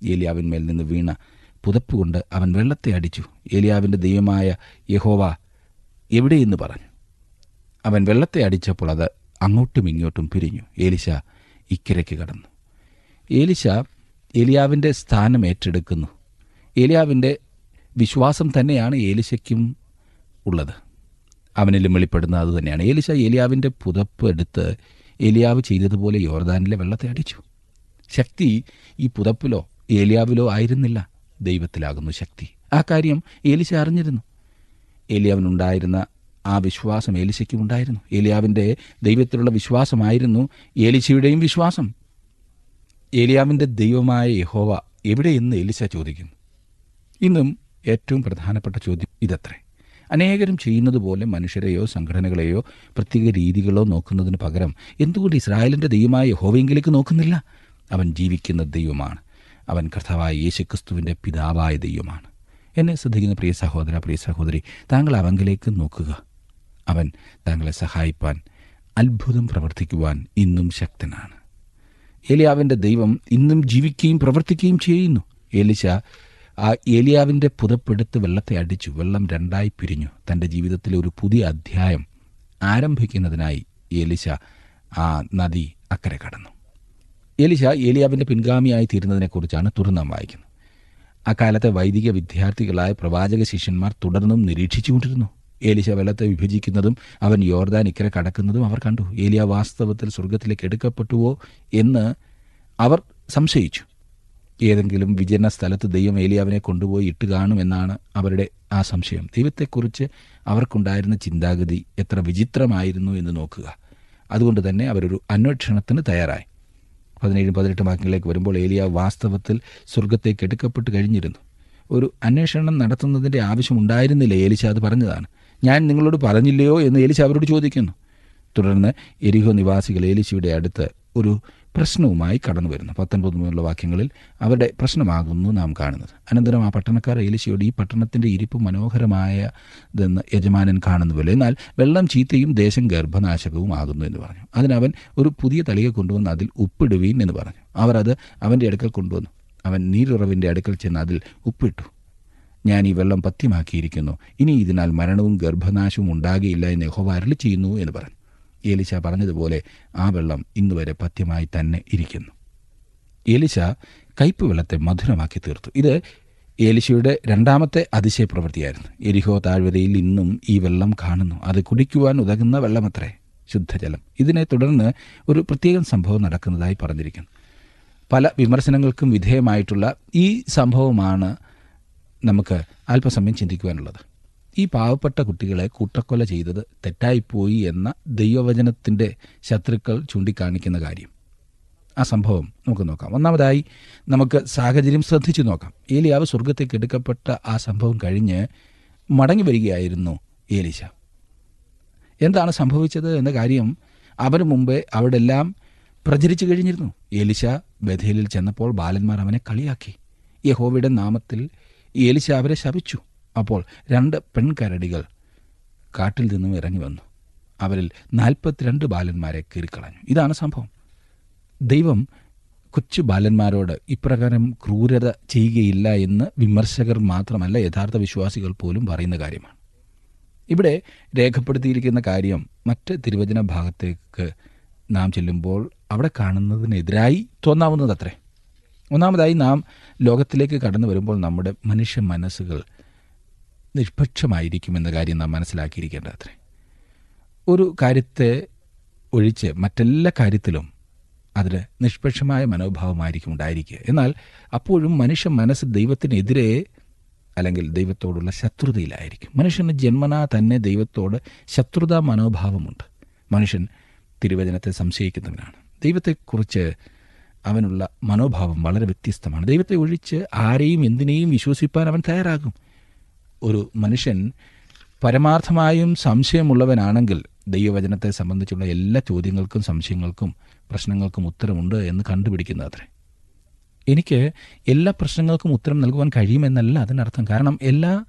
ഏലിയാവിന്മേൽ നിന്ന് വീണ പുതപ്പ് കൊണ്ട് അവൻ വെള്ളത്തെ അടിച്ചു. ഏലിയാവിന്റെ ദൈവമായ യഹോവ എവിടെയെന്ന് പറഞ്ഞു. അവൻ വെള്ളത്തെ അടിച്ചപ്പോൾ അത് അങ്ങോട്ടും ഇങ്ങോട്ടും പിരിഞ്ഞു. ഏലിശ ഇക്കരയ്ക്ക് കടന്നു. ഏലിശ ഏലിയാവിന്റെ സ്ഥാനം ഏറ്റെടുക്കുന്നു. ഏലിയാവിന്റെ വിശ്വാസം തന്നെയാണ് ഏലിശയ്ക്കും ഉള്ളത്. അവനിലും വെളിപ്പെടുന്ന അത് തന്നെയാണ്. ഏലിശ ഏലിയാവിന്റെ പുതപ്പ് എടുത്ത് ഏലിയാവ് ചെയ്തതുപോലെ യോർദാനിലെ വെള്ളത്തെ അടിച്ചു. ശക്തി ഈ പുതപ്പിലോ ഏലിയാവിലോ ആയിരുന്നില്ല. ദൈവത്തിലാകുന്നു ശക്തി. ആ കാര്യം ഏലിശ അറിഞ്ഞിരുന്നു. ഏലിയാവിനുണ്ടായിരുന്ന ആ വിശ്വാസം ഏലിശയ്ക്കും ഉണ്ടായിരുന്നു. ഏലിയാവിന്റെ ദൈവത്തിലുള്ള വിശ്വാസമായിരുന്നു ഏലിശയുടെയും വിശ്വാസം. ഏലിയാവിന്റെ ദൈവമായ യഹോവ എവിടെയെന്ന് ഏലിശ ചോദിക്കുന്നു. ഇന്നും ഏറ്റവും പ്രധാനപ്പെട്ട ചോദ്യം ഇതത്രേ. അനേകരും ചെയ്യുന്നത് പോലെ മനുഷ്യരെയോ സംഘടനകളെയോ പ്രത്യേക രീതികളോ നോക്കുന്നതിന് പകരം എന്തുകൊണ്ട് ഇസ്രായേലിന്റെ ദൈവമായ യഹോവയെങ്കിലേക്ക് നോക്കുന്നില്ല? അവൻ ജീവിക്കുന്ന ദൈവമാണ്. അവൻ കർത്താവായ യേശുക്രിസ്തുവിന്റെ പിതാവായ ദൈവമാണ്. എന്നെ ശ്രദ്ധിക്കുന്ന പ്രിയ സഹോദര പ്രിയ സഹോദരി താങ്കൾ അവങ്കിലേക്ക് നോക്കുക. അവൻ താങ്കളെ സഹായിപ്പാൻ അത്ഭുതം പ്രവർത്തിക്കുവാൻ ഇന്നും ശക്തനാണ്. ഏലിയാവിന്റെ ദൈവം ഇന്നും ജീവിക്കുകയും പ്രവർത്തിക്കുകയും ചെയ്യുന്നു. ഏലിശ ആ ഏലിയാവിന്റെ പുതപ്പെടുത്ത് വെള്ളത്തെ അടിച്ചു വെള്ളം രണ്ടായി പിരിഞ്ഞു. തന്റെ ജീവിതത്തിലെ ഒരു പുതിയ അധ്യായം ആരംഭിക്കുന്നതിനായി ഏലിശ ആ നദി അക്കരെ കടന്നു. ഏലിശ ഏലിയാവിന്റെ പിൻഗാമിയായി തീരുന്നതിനെക്കുറിച്ചാണ് തുറന്നാം വായിക്കുന്നത്. അക്കാലത്തെ വൈദിക വിദ്യാർത്ഥികളായ പ്രവാചക ശിഷ്യന്മാർ തുടർന്നും നിരീക്ഷിച്ചുകൊണ്ടിരുന്നു. ഏലിശ വെള്ളത്തെ വിഭജിക്കുന്നതും അവൻ യോർദാൻ ഇക്കരെ കടക്കുന്നതും അവർ കണ്ടു. ഏലിയ വാസ്തവത്തിൽ സ്വർഗത്തിലേക്ക് എടുക്കപ്പെട്ടുവോ എന്ന് അവർ സംശയിച്ചു. ഏതെങ്കിലും വിജയന സ്ഥലത്ത് ദൈവം ഏലിയാവിനെ കൊണ്ടുപോയി ഇട്ട് കാണുമെന്നാണ് അവരുടെ ആ സംശയം. ദൈവത്തെക്കുറിച്ച് അവർക്കുണ്ടായിരുന്ന ചിന്താഗതി എത്ര വിചിത്രമായിരുന്നു എന്ന് നോക്കുക. അതുകൊണ്ട് തന്നെ അവരൊരു അന്വേഷണത്തിന് തയ്യാറായി. പതിനേഴും പതിനെട്ടും വാക്യങ്ങളിലേക്ക് വരുമ്പോൾ ഏലിയ വാസ്തവത്തിൽ സ്വർഗത്തേക്ക് എടുക്കപ്പെട്ട് കഴിഞ്ഞിരുന്നു. ഒരു അന്വേഷണം നടത്തുന്നതിന്റെ ആവശ്യമുണ്ടായിരുന്നില്ല ഏലിശ അത് പറഞ്ഞതാണ്. ഞാൻ നിങ്ങളോട് പറഞ്ഞില്ലയോ എന്ന് ഏലിശ അവരോട് ചോദിക്കുന്നു. തുടർന്ന് എരിഹോ നിവാസികൾ ഏലിശയുടെ അടുത്ത് ഒരു പ്രശ്നവുമായി കടന്നു വരുന്നു. പത്തൊൻപത് മുതലുള്ള വാക്യങ്ങളിൽ അവരുടെ പ്രശ്നമാകുന്നു നാം കാണുന്നത്. അനന്തരം ആ പട്ടണക്കാർ ഏലിശയോട് ഈ പട്ടണത്തിന്റെ ഇരിപ്പ് മനോഹരമായതെന്ന് യജമാനൻ കാണുന്നുവല്ലോ എന്നാൽ വെള്ളം ചീത്തയും ദേശം ഗർഭനാശകവും ആകുന്നു എന്ന് പറഞ്ഞു. അതിനവൻ ഒരു പുതിയ തളിക കൊണ്ടുവന്ന് അതിൽ ഉപ്പിടുവീൻ എന്ന് പറഞ്ഞു. അവർ അത് അവന്റെ അടുക്കൽ കൊണ്ടുവന്നു. അവൻ നീരുറവിന്റെ അടുക്കൽ ചെന്ന് അതിൽ ഉപ്പിട്ടു. ഞാൻ ഈ വെള്ളം പത്യമാക്കിയിരിക്കുന്നു. ഇനി ഇതിനാൽ മരണവും ഗർഭനാശവും ഉണ്ടാകുകയില്ല എന്ന് യഹോവ അരളി ചെയ്യുന്നു എന്ന് പറഞ്ഞു. ഏലിശ പറഞ്ഞതുപോലെ ആ വെള്ളം ഇന്നുവരെ പഥ്യമായി തന്നെ ഇരിക്കുന്നു. ഏലിശ കയ്പ് വെള്ളത്തെ മധുരമാക്കി തീർത്തു. ഇത് ഏലിശയുടെ രണ്ടാമത്തെ അതിശയ പ്രവൃത്തിയായിരുന്നു എരിഹോ താഴ്വരയിൽ ഇന്നും ഈ വെള്ളം കാണുന്നു. അത് കുടിക്കുവാൻ ഉതകുന്ന വെള്ളമത്രേ ശുദ്ധജലം. ഇതിനെ തുടർന്ന് ഒരു പ്രത്യേകം സംഭവം നടക്കുന്നതായി പറഞ്ഞിരിക്കുന്നു. പല വിമർശനങ്ങൾക്കും വിധേയമായിട്ടുള്ള ഈ സംഭവമാണ് നമുക്ക് അല്പസമയം ചിന്തിക്കുവാനുള്ളത്. ഈ പാവപ്പെട്ട കുട്ടികളെ കൂട്ടക്കൊല ചെയ്തത് തെറ്റായിപ്പോയി എന്ന ദൈവവചനത്തിന്റെ ശത്രുക്കൾ ചൂണ്ടിക്കാണിക്കുന്ന കാര്യം. ആ സംഭവം നമുക്ക് നോക്കാം. ഒന്നാമതായി നമുക്ക് സാഹചര്യം ശ്രദ്ധിച്ചു നോക്കാം. ഏലിയാവ് സ്വർഗത്തേക്ക് എടുക്കപ്പെട്ട ആ സംഭവം കഴിഞ്ഞ് മടങ്ങി വരികയായിരുന്നു ഏലിശ. എന്താണ് സംഭവിച്ചത് എന്ന കാര്യം അവന് മുമ്പേ അവിടെ എല്ലാം പ്രചരിച്ചു കഴിഞ്ഞിരുന്നു. ഏലിശ ബഥേലിൽ ചെന്നപ്പോൾ ബാലന്മാർ അവനെ കളിയാക്കി. യഹോവയുടെ നാമത്തിൽ ഏലിശ അവരെ ശപിച്ചു. അപ്പോൾ രണ്ട് പെൺകരടികൾ കാട്ടിൽ നിന്നും ഇറങ്ങി വന്നു. അവരിൽ നാൽപ്പത്തിരണ്ട് ബാലന്മാരെ കീറിക്കളഞ്ഞു. ഇതാണ് സംഭവം. ദൈവം കൊച്ചു ബാലന്മാരോട് ഇപ്രകാരം ക്രൂരത ചെയ്യുകയില്ല എന്ന് വിമർശകർ മാത്രമല്ല യഥാർത്ഥ വിശ്വാസികൾ പോലും പറയുന്ന കാര്യമാണ്. ഇവിടെ രേഖപ്പെടുത്തിയിരിക്കുന്ന കാര്യം മറ്റ് തിരുവചന ഭാഗത്തേക്ക് നാം ചെല്ലുമ്പോൾ അവിടെ കാണുന്നതിനെതിരായി തോന്നാവുന്നതത്രേ. ഒന്നാമതായി നാം ലോകത്തിലേക്ക് കടന്നു വരുമ്പോൾ നമ്മുടെ മനുഷ്യ മനസ്സുകൾ നിഷ്പക്ഷമായിരിക്കുമെന്ന കാര്യം നാം മനസ്സിലാക്കിയിരിക്കേണ്ടതത്രേ. ഒരു കാര്യത്തെ ഒഴിച്ച് മറ്റെല്ലാ കാര്യത്തിലും അതിൽ നിഷ്പക്ഷമായ മനോഭാവമായിരിക്കും ഉണ്ടായിരിക്കുക. എന്നാൽ അപ്പോഴും മനുഷ്യ മനസ്സ് ദൈവത്തിനെതിരെ അല്ലെങ്കിൽ ദൈവത്തോടുള്ള ശത്രുതയിലായിരിക്കും. മനുഷ്യന് ജന്മനാ തന്നെ ദൈവത്തോട് ശത്രുതാ മനോഭാവമുണ്ട്. മനുഷ്യൻ തിരുവചനത്തെ സംശയിക്കുന്നവനാണ്. ദൈവത്തെക്കുറിച്ച് അവനുള്ള മനോഭാവം വളരെ വ്യത്യസ്തമാണ്. ദൈവത്തെ ഒഴിച്ച് ആരെയും എന്തിനേയും വിശ്വസിപ്പാൻ അവൻ തയ്യാറാകും. ഒരു മനുഷ്യൻ പരമാർത്ഥമായും സംശയമുള്ളവനാണെങ്കിൽ ദൈവവചനത്തെ സംബന്ധിച്ചുള്ള എല്ലാ ചോദ്യങ്ങൾക്കും സംശയങ്ങൾക്കും പ്രശ്നങ്ങൾക്കും ഉത്തരമുണ്ട് എന്ന് കണ്ടുപിടിക്കുന്നത് അത്രേ. എനിക്ക് എല്ലാ പ്രശ്നങ്ങൾക്കും ഉത്തരം നൽകുവാൻ കഴിയുമെന്നല്ല അതിനർത്ഥം. കാരണം എല്ലാ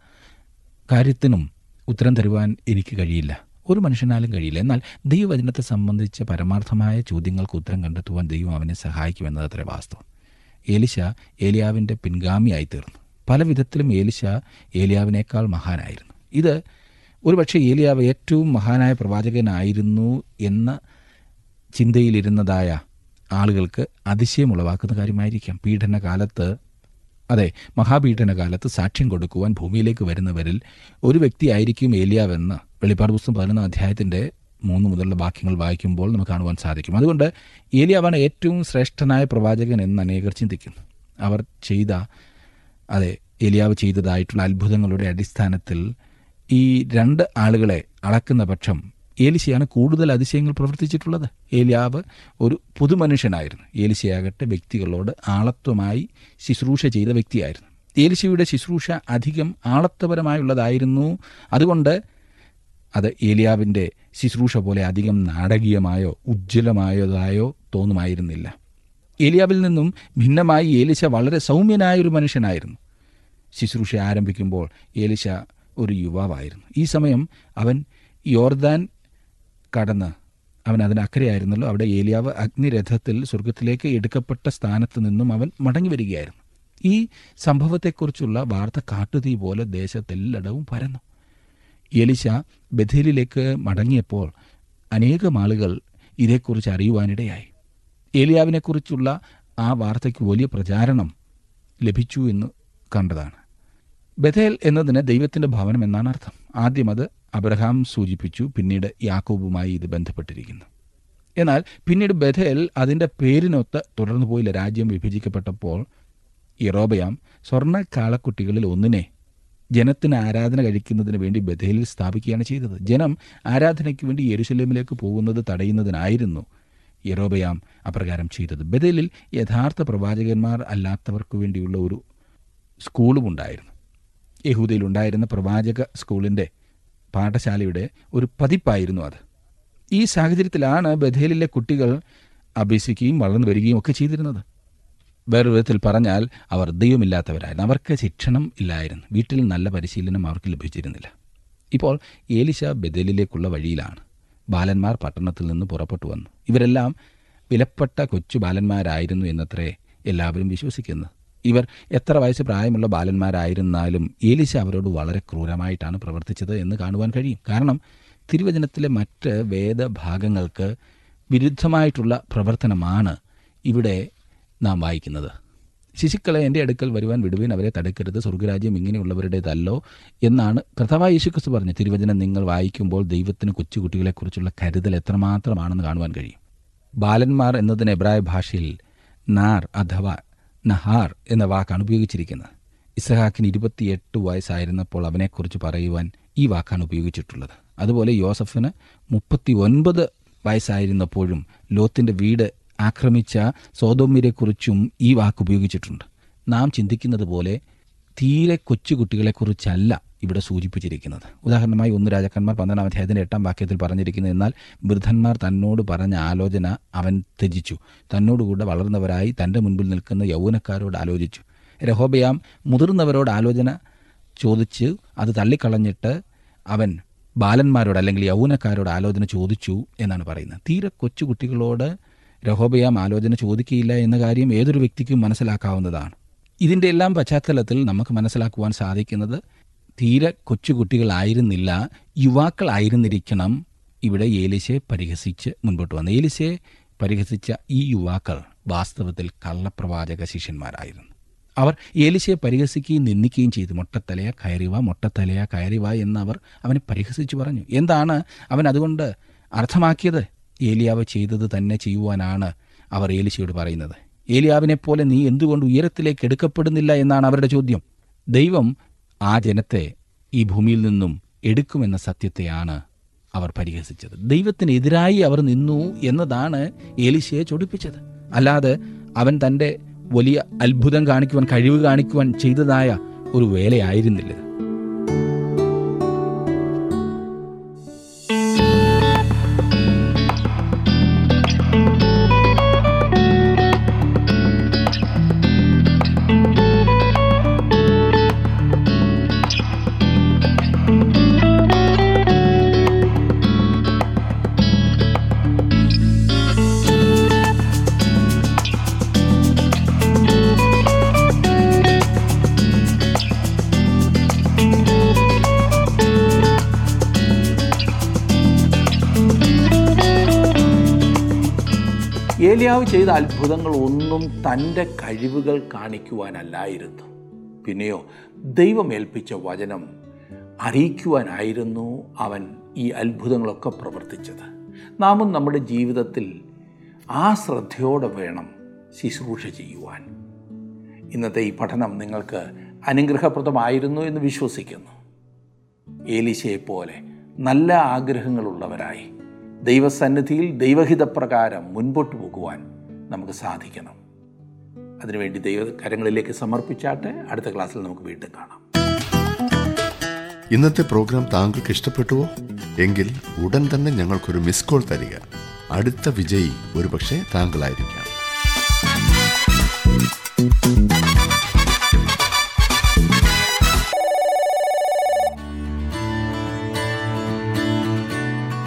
കാര്യത്തിനും ഉത്തരം തരുവാൻ എനിക്ക് കഴിയില്ല. ഒരു മനുഷ്യനാലും കഴിയില്ല. എന്നാൽ ദൈവവചനത്തെ സംബന്ധിച്ച പരമാർത്ഥമായ ചോദ്യങ്ങൾക്ക് ഉത്തരം കണ്ടെത്തുവാൻ ദൈവം അവനെ സഹായിക്കുമെന്നത് അത്ര വാസ്തവം. ഏലിശ ഏലിയാവിന്റെ പിൻഗാമിയായി തീർന്നു പല വിധത്തിലും ഏലിശ ഏലിയാവിനേക്കാൾ മഹാനായിരുന്നു. ഇത് ഒരുപക്ഷെ ഏലിയാവ് ഏറ്റവും മഹാനായ പ്രവാചകനായിരുന്നു എന്ന ചിന്തയിലിരുന്നതായ ആളുകൾക്ക് അതിശയം ഉളവാക്കുന്ന കാര്യമായിരിക്കാം. പീഡനകാലത്ത് അതെ മഹാപീഡനകാലത്ത് സാക്ഷ്യം കൊടുക്കുവാൻ ഭൂമിയിലേക്ക് വരുന്നവരിൽ ഒരു വ്യക്തിയായിരിക്കും ഏലിയാവെന്ന് വെളിപ്പാട് പുസ്തകം പതിനൊന്നാം അധ്യായത്തിന്റെ മൂന്ന് മുതലുള്ള വാക്യങ്ങൾ വായിക്കുമ്പോൾ നമുക്ക് കാണുവാൻ സാധിക്കും. അതുകൊണ്ട് ഏലിയാവാണ് ഏറ്റവും ശ്രേഷ്ഠനായ പ്രവാചകൻ എന്ന് അനേകർ ചിന്തിക്കുന്നു. അവർ ചെയ്ത അതെ എലിയാവ് ചെയ്തതായിട്ടുള്ള അത്ഭുതങ്ങളുടെ അടിസ്ഥാനത്തിൽ ഈ രണ്ട് ആളുകളെ അളക്കുന്ന പക്ഷം ഏലിശയാണ് കൂടുതൽ അതിശയങ്ങൾ പ്രവർത്തിച്ചിട്ടുള്ളത്. ഏലിയാവ് ഒരു പുതുമനുഷ്യനായിരുന്നു. ഏലിശയാകട്ടെ വ്യക്തികളോട് ആളത്വമായി ശുശ്രൂഷ ചെയ്ത വ്യക്തിയായിരുന്നു. ഏലിശയുടെ ശുശ്രൂഷ അധികം ആളത്വപരമായുള്ളതായിരുന്നു. അതുകൊണ്ട് അത് ഏലിയാവിന്റെ ശുശ്രൂഷ പോലെ അധികം നാടകീയമായോ ഉജ്ജ്വലമായതായോ തോന്നുമായിരുന്നില്ല. ഏലിയാവിൽ നിന്നും ഭിന്നമായി ഏലിശ വളരെ സൗമ്യനായ ഒരു മനുഷ്യനായിരുന്നു. ശുശ്രൂഷ ആരംഭിക്കുമ്പോൾ ഏലിശ ഒരു യുവാവായിരുന്നു. ഈ സമയം അവൻ യോർദാൻ കടന്ന് അവൻ അതിനക്കരയായിരുന്നല്ലോ അവിടെ ഏലിയാവ് അഗ്നിരഥത്തിൽ സ്വർഗത്തിലേക്ക് എടുക്കപ്പെട്ട സ്ഥാനത്ത് നിന്നും അവൻ മടങ്ങി വരികയായിരുന്നു. ഈ സംഭവത്തെക്കുറിച്ചുള്ള വാർത്ത കാട്ടുതീ പോലെ ദേശത്തെല്ലടവും പരന്നു. എലിശ ബഥേലിലേക്ക് മടങ്ങിയപ്പോൾ അനേകം ആളുകൾ ഇതേക്കുറിച്ച് അറിയുവാനിടയായി. ഏലിയാവിനെക്കുറിച്ചുള്ള ആ വാർത്തയ്ക്ക് വലിയ പ്രചാരണം ലഭിച്ചു എന്ന് കണ്ടതാണ്. ബഥേൽ എന്നതിന് ദൈവത്തിന്റെ ഭവനം എന്നാണ് അർത്ഥം. ആദ്യം അത് അബ്രഹാം സൂചിപ്പിച്ചു പിന്നീട് യാക്കോബുമായി ഇത് ബന്ധപ്പെട്ടിരിക്കുന്നു. എന്നാൽ പിന്നീട് ബഥേൽ അതിന്റെ പേരിനൊത്ത് തുടർന്നു പോയില്ല. രാജ്യം വിഭജിക്കപ്പെട്ടപ്പോൾ ഇറോബയാം സ്വർണ കാളക്കുട്ടികളിൽ ഒന്നിനെ ജനത്തിന് ആരാധന കഴിക്കുന്നതിന് വേണ്ടി ബഥേലിൽ സ്ഥാപിക്കുകയാണ് ചെയ്തത്. ജനം ആരാധനയ്ക്ക് വേണ്ടി യെരുസലേമിലേക്ക് പോകുന്നത് തടയുന്നതിനായിരുന്നു യറോബയാം അപ്രകാരം ചെയ്തത്. ബദലിൽ യഥാർത്ഥ പ്രവാചകന്മാർ അല്ലാത്തവർക്ക് വേണ്ടിയുള്ള ഒരു സ്കൂളും ഉണ്ടായിരുന്നു. യഹൂദയിൽ ഉണ്ടായിരുന്ന പ്രവാചക സ്കൂളിന്റെ പാഠശാലയുടെ ഒരു പതിപ്പായിരുന്നു അത്. ഈ സാഹചര്യത്തിലാണ് ബഥേലിലെ കുട്ടികൾ അഭ്യസിക്കുകയും വളർന്നു വരികയും ഒക്കെ ചെയ്തിരുന്നത്. വേറൊരു വിധത്തിൽ പറഞ്ഞാൽ അവർ ദൈവമില്ലാത്തവരായിരുന്നു. അവർക്ക് ശിക്ഷണം ഇല്ലായിരുന്നു. വീട്ടിൽ നല്ല പരിശീലനം അവർക്ക് ലഭിച്ചിരുന്നില്ല. ഇപ്പോൾ ഏലിശ ബദലിലേക്കുള്ള വഴിയിലാണ്. ബാലന്മാർ പട്ടണത്തിൽ നിന്ന് പുറപ്പെട്ടു വന്നു. ഇവരെല്ലാം വിലപ്പെട്ട കൊച്ചു ബാലന്മാരായിരുന്നു എന്നത്രേ എല്ലാവരും വിശ്വസിക്കുന്നത് ഇവർ എത്ര വയസ്സ് പ്രായമുള്ള ബാലന്മാരായിരുന്നാലും ഏലിശ അവരോട് വളരെ ക്രൂരമായിട്ടാണ് പ്രവർത്തിച്ചത് എന്ന് കാണുവാൻ കഴിയും. കാരണം തിരുവചനത്തിലെ മറ്റ് വേദഭാഗങ്ങൾക്ക് വിരുദ്ധമായിട്ടുള്ള പ്രവർത്തനമാണ് ഇവിടെ നാം വായിക്കുന്നത്. ശിശുക്കളെ എന്റെ അടുക്കൽ വരുവാൻ വിടുവീൻ അവരെ തടുക്കരുത്. സ്വർഗരാജ്യം ഇങ്ങനെയുള്ളവരുടേതല്ലോ എന്നാണ് കർത്താവായ യേശുക്രിസ്തു പറഞ്ഞു. തിരുവചനം നിങ്ങൾ വായിക്കുമ്പോൾ ദൈവത്തിന് കൊച്ചുകുട്ടികളെക്കുറിച്ചുള്ള കരുതൽ എത്രമാത്രമാണെന്ന് കാണുവാൻ കഴിയും. ബാലന്മാർ എന്നതിന് എബ്രായ ഭാഷയിൽ നാർ അഥവാ നഹാർ എന്ന വാക്കാണ് ഉപയോഗിച്ചിരിക്കുന്നത്. ഇസഹാക്കിന് ഇരുപത്തിയെട്ട് വയസ്സായിരുന്നപ്പോൾ അവനെക്കുറിച്ച് പറയുവാൻ ഈ വാക്കാണ് ഉപയോഗിച്ചിട്ടുള്ളത്. അതുപോലെ യോസഫിന് മുപ്പത്തി ഒൻപത് വയസ്സായിരുന്നപ്പോഴും ലോത്തിന്റെ വീട് ആക്രമിച്ച സോതോമിരെക്കുറിച്ചും ഈ വാക്ക് ഉപയോഗിച്ചിട്ടുണ്ട്. നാം ചിന്തിക്കുന്നത് പോലെ തീരെ കൊച്ചുകുട്ടികളെക്കുറിച്ചല്ല ഇവിടെ സൂചിപ്പിച്ചിരിക്കുന്നത്. ഉദാഹരണമായി ഒന്ന് രാജാക്കന്മാർ പന്ത്രണ്ടാം അധ്യായത്തിന്റെ എട്ടാം വാക്യത്തിൽ പറഞ്ഞിരിക്കുന്നത് എന്നാൽ വൃദ്ധന്മാർ തന്നോട് പറഞ്ഞ ആലോചന അവൻ ത്യജിച്ചു. തന്നോടുകൂടെ വളർന്നവരായി തന്റെ മുൻപിൽ നിൽക്കുന്ന യൗവനക്കാരോട് ആലോചിച്ചു. രഹോബയാം മുതിർന്നവരോട് ആലോചന ചോദിച്ച് അത് തള്ളിക്കളഞ്ഞിട്ട് അവൻ ബാലന്മാരോട് അല്ലെങ്കിൽ യൗവനക്കാരോട് ആലോചന ചോദിച്ചു എന്നാണ് പറയുന്നത്. തീരെ കൊച്ചുകുട്ടികളോട് രഹോബയാം ആലോചന ചോദിക്കുകയില്ല എന്ന കാര്യം ഏതൊരു വ്യക്തിക്കും മനസ്സിലാക്കാവുന്നതാണ്. ഇതിന്റെ എല്ലാം പശ്ചാത്തലത്തിൽ നമുക്ക് മനസ്സിലാക്കുവാൻ സാധിക്കുന്നത് തീരെ കൊച്ചുകുട്ടികളായിരുന്നില്ല യുവാക്കളായിരുന്നിരിക്കണം ഇവിടെ ഏലിശയെ പരിഹസിച്ച് മുൻപോട്ട് വന്നു. ഏലിശയെ പരിഹസിച്ച ഈ യുവാക്കൾ വാസ്തവത്തിൽ കള്ളപ്രവാചക ശിഷ്യന്മാരായിരുന്നു. അവർ ഏലിശയെ പരിഹസിക്കുകയും നിന്ദിക്കുകയും ചെയ്തു. മൊട്ടത്തലയ കയറിവ മൊട്ടത്തലയ കയറിവ എന്ന് അവർ അവനെ പരിഹസിച്ചു പറഞ്ഞു. എന്താണ് അവൻ അതുകൊണ്ട് അർത്ഥമാക്കിയത്? ഏലിയാവ് ചെയ്തത് തന്നെ ചെയ്യുവാനാണ് അവർ ഏലിശയോട് പറയുന്നത്. ഏലിയാവിനെ പോലെ നീ എന്തുകൊണ്ട് ഉയരത്തിലേക്ക് എടുക്കപ്പെടുന്നില്ല എന്നാണ് അവരുടെ ചോദ്യം. ദൈവം ആ ജനത്തെ ഈ ഭൂമിയിൽ നിന്നും എടുക്കുമെന്ന സത്യത്തെയാണ് അവർ പരിഹസിച്ചത്. ദൈവത്തിനെതിരായി അവർ നിന്നു എന്നതാണ് ഏലിശയെ ചൊടിപ്പിച്ചത്. അല്ലാതെ അവൻ തന്റെ വലിയ അത്ഭുതം കാണിക്കുവാൻ കഴിവ് കാണിക്കുവാൻ ചെയ്തതായ ഒരു വേലയായിരുന്നില്ല. ഏലിയാവ് ചെയ്ത അത്ഭുതങ്ങൾ ഒന്നും തന്റെ കഴിവുകൾ കാണിക്കുവാനല്ലായിരുന്നു. പിന്നെയോ ദൈവമേൽപ്പിച്ച വചനം അറിയിക്കുവാനായിരുന്നു അവൻ ഈ അത്ഭുതങ്ങളൊക്കെ പ്രവർത്തിച്ചത്. നാമും നമ്മുടെ ജീവിതത്തിൽ ആ ശ്രദ്ധയോടെ വേണം ശുശ്രൂഷ ചെയ്യുവാൻ. ഇന്നത്തെ ഈ പഠനം നിങ്ങൾക്ക് അനുഗ്രഹപ്രദമായിരുന്നു എന്ന് വിശ്വസിക്കുന്നു. ഏലിശയെ പോലെ നല്ല ആഗ്രഹങ്ങളുള്ളവരായി ദൈവസന്നിധിയിൽ ദൈവഹിതപ്രകാരം മുൻപോട്ട് പോകുവാൻ നമുക്ക് സാധിക്കണം. അതിനുവേണ്ടി ദൈവ കരങ്ങളിലേക്ക് സമർപ്പിച്ചാട്ടെ അടുത്ത ക്ലാസ്സിൽ നമുക്ക് വീണ്ടും കാണാം. ഇന്നത്തെ പ്രോഗ്രാം താങ്കൾക്ക് ഇഷ്ടപ്പെട്ടുവോ? എങ്കിൽ ഉടൻ തന്നെ ഞങ്ങൾക്കൊരു മിസ് കോൾ തരിക. അടുത്ത വിജയി ഒരുപക്ഷെ താങ്കളായിരിക്കാം.